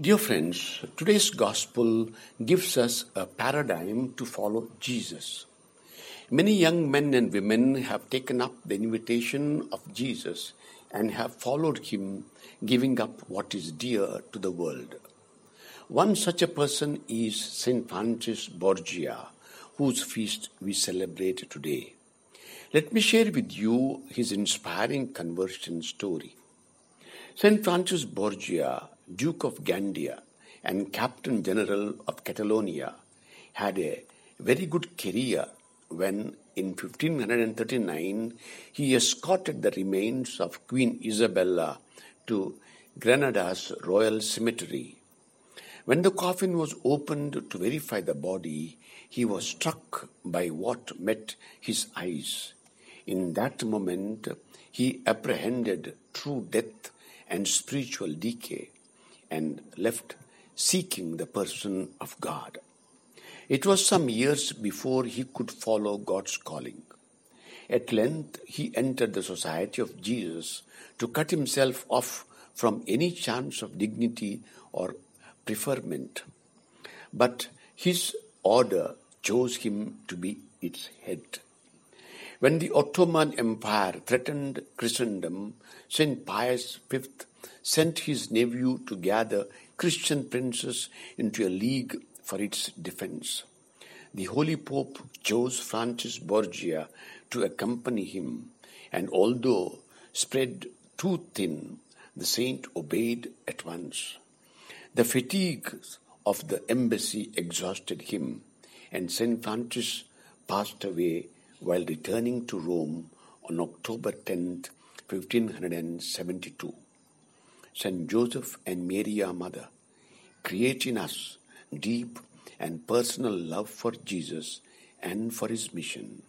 Dear friends, today's gospel gives us a paradigm to follow Jesus. Many young men and women have taken up the invitation of Jesus and have followed him, giving up what is dear to the world. One such a person is Saint Francis Borgia, whose feast we celebrate today. Let me share with you his inspiring conversion story. Saint Francis Borgia, Duke of Gandia and Captain General of Catalonia, had a very good career when in 1539 he escorted the remains of Queen Isabella to Granada's royal cemetery. When the coffin was opened to verify the body, he was struck by what met his eyes. In that moment, he apprehended true death and spiritual decay and left seeking the person of God. It was some years before he could follow God's calling. At length, he entered the Society of Jesus to cut himself off from any chance of dignity or preferment. But his order chose him to be its head. When the Ottoman Empire threatened Christendom, St. Pius V sent his nephew to gather Christian princes into a league for its defense. The Holy Pope chose Francis Borgia to accompany him, and although spread too thin, the saint obeyed at once. The fatigues of the embassy exhausted him, and St. Francis passed away while returning to Rome on October 10, 1572. St. Joseph and Mary, our mother, create in us deep and personal love for Jesus and for his mission.